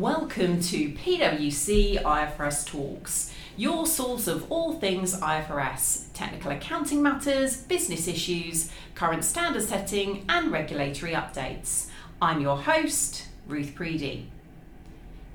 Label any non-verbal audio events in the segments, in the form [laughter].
Welcome to PwC IFRS Talks, your source of all things IFRS, technical accounting matters, business issues, current standard setting, and regulatory updates. I'm your host, Ruth Preedy.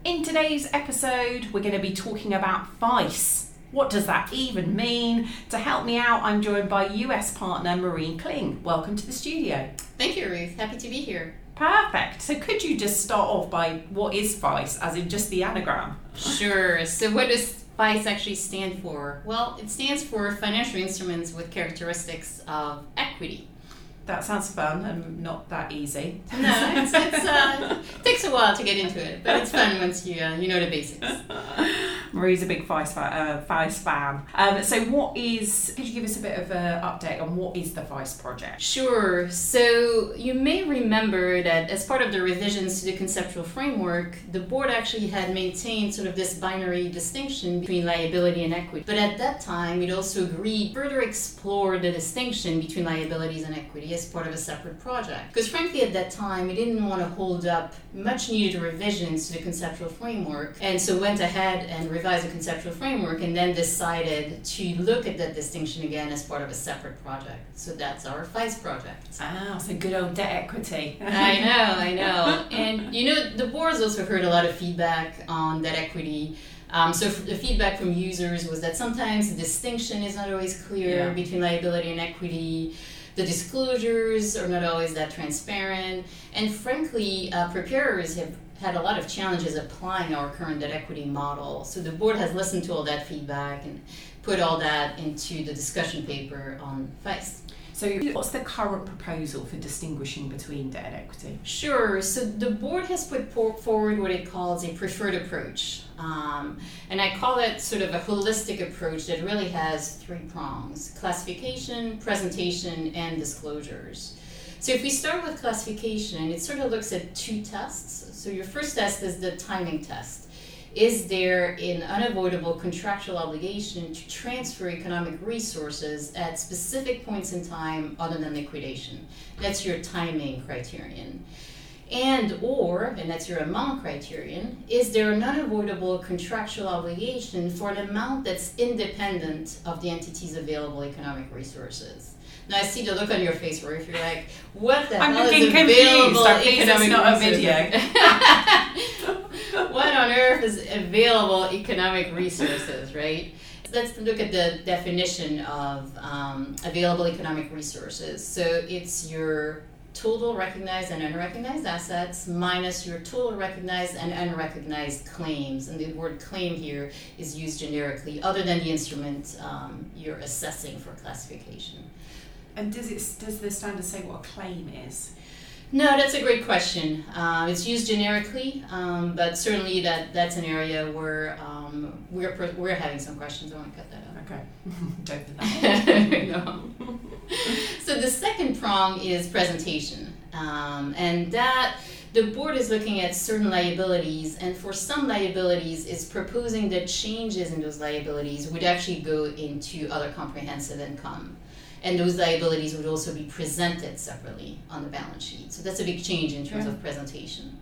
In today's episode, we're going to be talking about FICE. What does that even mean? To help me out, I'm joined by US partner Maureen Kling. Welcome to the studio. Thank you, Ruth. Happy to be here. Perfect. So, could you just start off by what is FICE, as in just the anagram? Sure. So, what does FICE actually stand for? Well, it stands for Financial Instruments with Characteristics of Equity. That sounds fun and not that easy. No, it's, it's uh, it [laughs] takes a while to get into it, but it's fun once you uh, you know the basics. [laughs] Marie's a big FICE, uh, FICE fan. Um, so, what is? Could you give us a bit of an update on what is the FICE project? Sure. So you may remember that as part of the revisions to the conceptual framework, the board actually had maintained sort of this binary distinction between liability and equity. But at that time, it also agreed further explore the distinction between liabilities and equity as part of a separate project. Because frankly, at that time, we didn't want to hold up much needed revisions to the conceptual framework, and so went ahead and revised the conceptual framework, and then decided to look at that distinction again as part of a separate project. So that's our FICE project. Ah, so good old debt equity. [laughs] I know, I know. And you know, the board's also heard a lot of feedback on that equity. Um, so the feedback from users was that sometimes the distinction is not always clear Yeah. between liability and equity. The disclosures are not always that transparent, and frankly, uh, preparers have had a lot of challenges applying our current debt equity model. So the board has listened to all that feedback and put all that into the discussion paper on FICE. So, what's the current proposal for distinguishing between debt and equity? Sure. So the board has put forward what it calls a preferred approach. Um, and I call it sort of a holistic approach that really has three prongs classification, presentation, and disclosures. So if we start with classification, it sort of looks at two tests. So your first test is the timing test. Is there an unavoidable contractual obligation to transfer economic resources at specific points in time other than liquidation? That's your timing criterion. And or, and that's your amount criterion, is there an unavoidable contractual obligation for an amount that's independent of the entity's available economic resources? Now I see the look on your face, where if You're like, "What the I'm hell looking is available I'm pleased it's economic not a resources?" [laughs] what on earth is available economic resources, right? Let's look at the definition of um, available economic resources. So it's your total recognized and unrecognized assets minus your total recognized and unrecognized claims. And the word claim here is used generically, other than the instrument um, you're assessing for classification. And does it does the standard say what a claim is? No, that's a great question. Um, it's used generically, um, but certainly that, that's an area where um, we're, we're having some questions. I want to cut that out. Okay, [laughs] don't put that. [laughs] no. So the second prong is presentation, um, and that the board is looking at certain liabilities, and for some liabilities, is proposing that changes in those liabilities would actually go into other comprehensive income. And those liabilities would also be presented separately on the balance sheet. So that's a big change in terms Yeah. of presentation.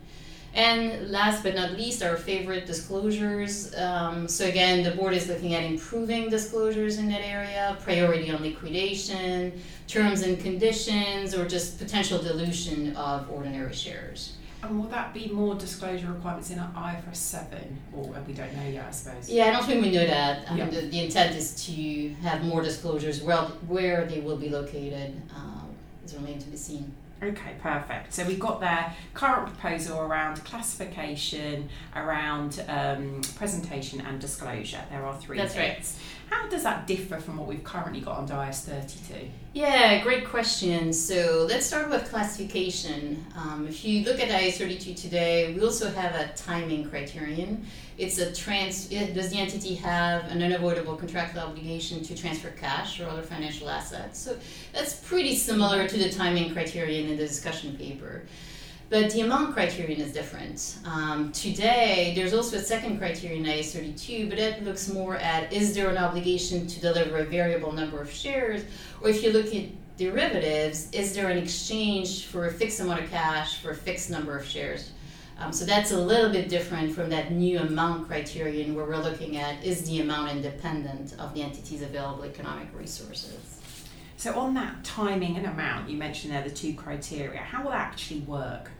And last but not least, our favorite disclosures. Um, so again, the board is looking at improving disclosures in that area, priority on liquidation, terms and conditions, or just potential dilution of ordinary shares. And will that be more disclosure requirements in IFRS seven, or we don't know yet? I suppose. Yeah, I don't think we know that. I Yeah. mean, the, the intent is to have more disclosures where, where they will be located uh, is remain to be seen. Okay, perfect. So we've got their current proposal around classification, around um, presentation and disclosure. There are three That's right. How does that differ from what we've currently got on IAS 32? Yeah, great question. So let's start with classification. Um, if you look at IAS 32 today, we also have a timing criterion. It's a trans. It, does the entity have an unavoidable contractual obligation to transfer cash or other financial assets? So that's pretty similar to the timing criterion in the discussion paper. But the amount criterion is different. Um, today, there's also a second criterion in IAS 32, but it looks more at is there an obligation to deliver a variable number of shares, or if you look at derivatives, is there an exchange for a fixed amount of cash for a fixed number of shares? Um, so that's a little bit different from that new amount criterion where we're looking at is the amount independent of the entity's available economic resources. So, on that timing and amount, you mentioned there the two criteria. How will that actually work?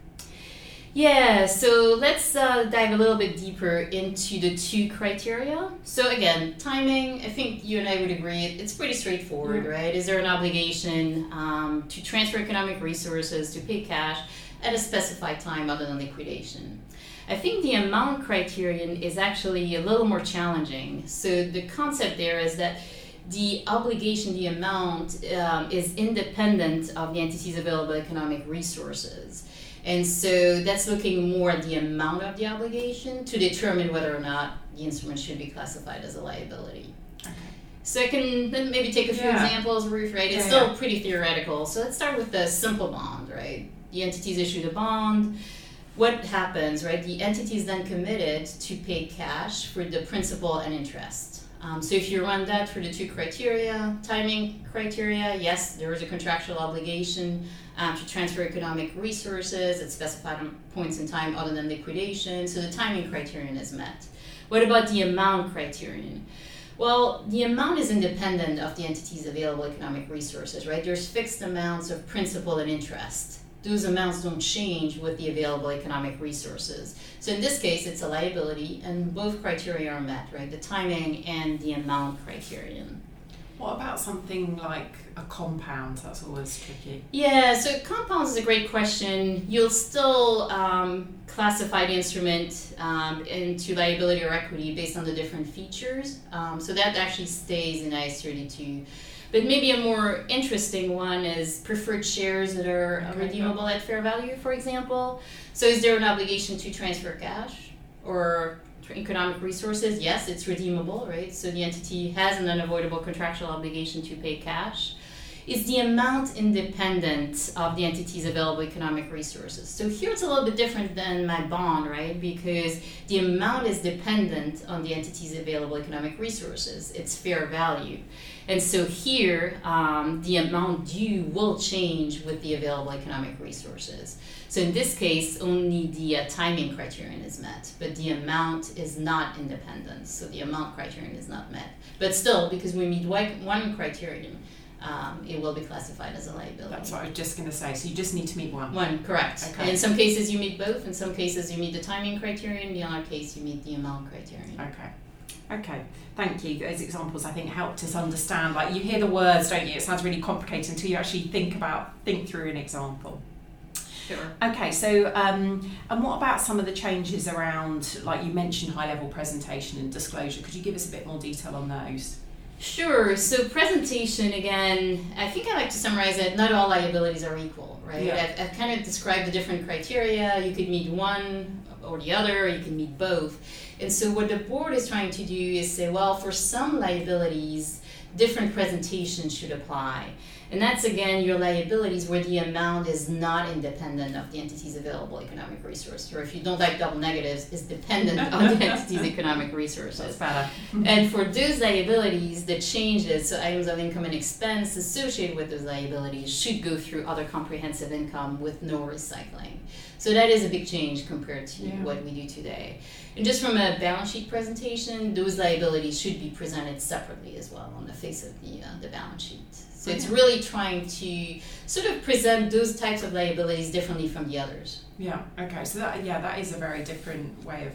Yeah, so let's uh, dive a little bit deeper into the two criteria. So, again, timing, I think you and I would agree, it's pretty straightforward, right? Is there an obligation um, to transfer economic resources, to pay cash at a specified time other than liquidation? I think the amount criterion is actually a little more challenging. So, the concept there is that the obligation, the amount, um, is independent of the entity's available economic resources. And so that's looking more at the amount of the obligation to determine whether or not the instrument should be classified as a liability. Okay. So I can then maybe take a few Yeah. examples, Ruth, right? It's Yeah, still yeah. pretty theoretical. So let's start with the simple bond, right? The entities issued a bond. What happens, right? The entity is then committed to pay cash for the principal and interest. Um, so if you run that through the two criteria, timing criteria, yes, there is a contractual obligation um, to transfer economic resources at specified points in time other than liquidation. So the timing criterion is met. What about the amount criterion? Well, the amount is independent of the entity's available economic resources, right? There's fixed amounts of principal and interest. Those amounts don't change with the available economic resources. So in this case, it's a liability, and both criteria are met, right? The timing and the amount criterion. What about something like a compound? That's always tricky. Yeah, so compounds is a great question. You'll still um, classify the instrument um, into liability or equity based on the different features. Um, so that actually stays in IAS 32. But maybe a more interesting one is preferred shares that are Okay, redeemable at fair value, for example. So is there an obligation to transfer cash or economic resources? Yes, it's redeemable, right? So the entity has an unavoidable contractual obligation to pay cash is the amount independent of the entity's available economic resources. So here it's a little bit different than my bond, right? Because the amount is dependent on the entity's available economic resources, its fair value. And so here, um, the amount due will change with the available economic resources. So in this case, only the uh, timing criterion is met, but the amount is not independent. So the amount criterion is not met. But still, because we meet one one criterion, um, it will be classified as a liability. That's what I was just going to say. So you just need to meet one. One, correct. Okay. In some cases you meet both. In some cases you meet the timing criterion. In the other case you meet the amount criterion. Okay. Okay. Thank you. Those examples I think helped us understand. Like you hear the words, don't you? It sounds really complicated until you actually think about think through an example. Sure. Okay, so um, and what about some of the changes around, like you mentioned, high level presentation and disclosure? Could you give us a bit more detail on those? Sure. So presentation again. I think I like to summarize it. Not all liabilities are equal, right? Yeah. I've, I've kind of described the different criteria. You could meet one or the other, or you can meet both. And so what the board is trying to do is say, well, for some liabilities, different presentations should apply. And that's again your liabilities where the amount is not independent of the entity's available economic resource, or if you don't like double negatives, is dependent on the [laughs] entity's economic resources. [laughs] And for those liabilities, the changes, so items of income and expense associated with those liabilities, should go through other comprehensive income with no recycling. So that is a big change compared to Yeah. what we do today. And just from a balance sheet presentation, those liabilities should be presented separately as well on the face of the, uh, the balance sheet. So it's really trying to sort of present those types of liabilities differently from the others. Yeah. Okay. So that yeah, that is a very different way of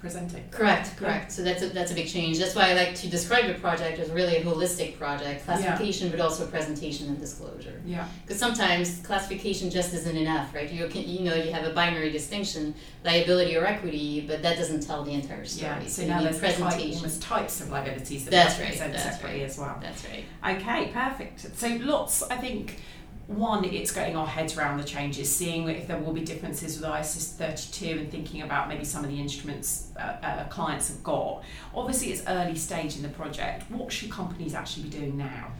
presenting. Correct, correct. So that's a, that's a big change. That's why I like to describe the project as really a holistic project, classification, but also presentation and disclosure. Yeah. Because sometimes classification just isn't enough, right? You can, you know, you have a binary distinction, liability or equity, but that doesn't tell the entire story. Yeah. So you now need there's type, presentation. almost types of liabilities that That's right, that's separately right. as well. That's right. Okay, perfect. So lots, I think, one, it's getting our heads around the changes, seeing if there will be differences with IAS 32 and thinking about maybe some of the instruments uh, uh, clients have got. Obviously, it's early stage in the project. What should companies actually be doing now?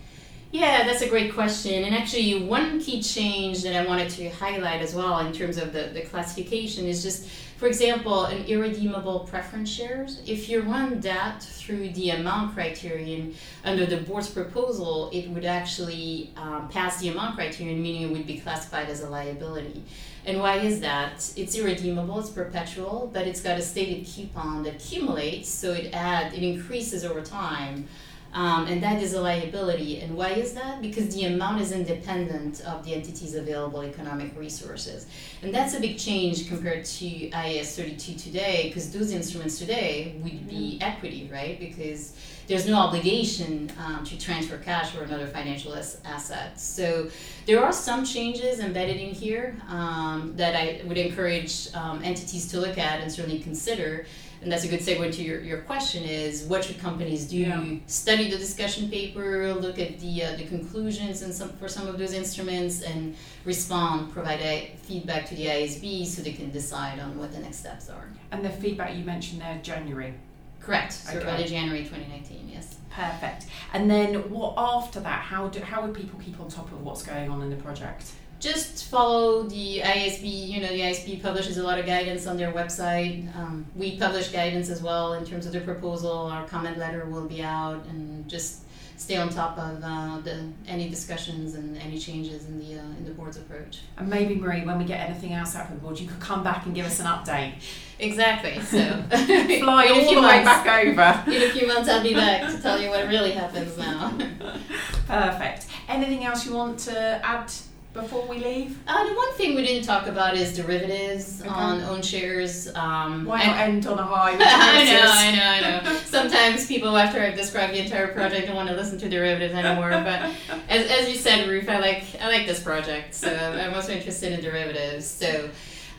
Yeah, that's a great question. And actually, one key change that I wanted to highlight as well in terms of the, the classification is just, for example, an irredeemable preference shares. If you run that through the amount criterion under the board's proposal, it would actually um, pass the amount criterion, meaning it would be classified as a liability. And why is that? It's irredeemable, it's perpetual, but it's got a stated coupon that accumulates, so it add it increases over time. Um, and that is a liability. And why is that? Because the amount is independent of the entity's available economic resources. And that's a big change compared to IAS 32 today, because those instruments today would be equity, right? Because there's no obligation um, to transfer cash or another financial as- asset. So there are some changes embedded in here um, that I would encourage um, entities to look at and certainly consider and that's a good segue to your, your question is what should companies do Yeah. study the discussion paper look at the uh, the conclusions and some for some of those instruments and respond provide a, feedback to the IASB so they can decide on what the next steps are And the feedback you mentioned there, January. correct so Okay. early January 2019 yes Perfect. And then what after that? How do how would people keep on top of what's going on in the project? Just follow the IASB. You know, the IASB publishes a lot of guidance on their website. Um, we publish guidance as well in terms of the proposal. Our comment letter will be out, and just stay on top of uh, the any discussions and any changes in the uh, in the board's approach. And maybe Marie, when we get anything else out from the board, you could come back and give us an update. Exactly. So [laughs] [laughs] Fly all the way back over. [laughs] In a few months, I'll be back to tell you what really happens now. Perfect. Anything else you want to add before we leave? Uh, the one thing we didn't talk about is derivatives Okay. on own shares. Um, Why not end on a high? [laughs] I know? I know, I [laughs] know. Sometimes people, after I've described the entire project, don't want to listen to derivatives anymore. But [laughs] as, as you said, Ruth, I like I like this project, so I'm also interested in derivatives. So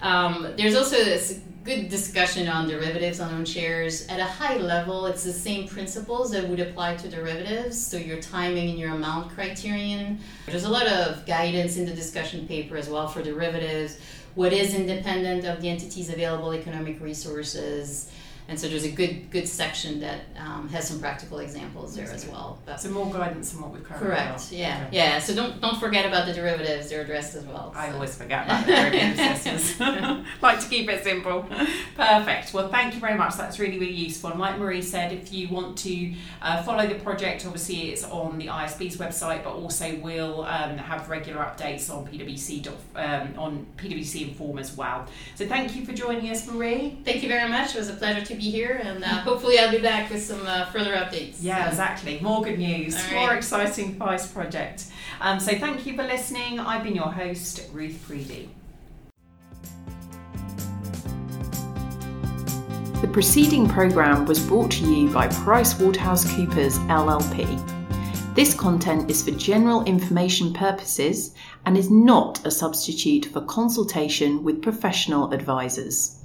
um, there's also this good discussion on derivatives on own shares. At a high level, it's the same principles that would apply to derivatives. So your timing and your amount criterion. There's a lot of guidance in the discussion paper as well for derivatives. What is independent of the entity's available economic resources? And so there's a good good section that um, has some practical examples there as well. But So more guidance than what we've currently correct, got. yeah, Okay. yeah. So don't don't forget about the derivatives; they're addressed as well. I always forget about the derivatives [laughs] [laughs] like to keep it simple. Perfect. Well, thank you very much. That's really, really useful. And like Marie said, if you want to uh, follow the project, obviously it's on the IASB's website, but also we'll um, have regular updates on PwC um, on PwC Inform as well. So thank you for joining us, Marie. Thank you very much. It was a pleasure to be here, and uh, hopefully I'll be back with some uh, further updates. Yeah, exactly. More good news, All more exciting FICE project. Um, so thank you for listening. I've been your host, Ruth Preedy. The preceding programme was brought to you by PricewaterhouseCoopers LLP. This content is for general information purposes and is not a substitute for consultation with professional advisors.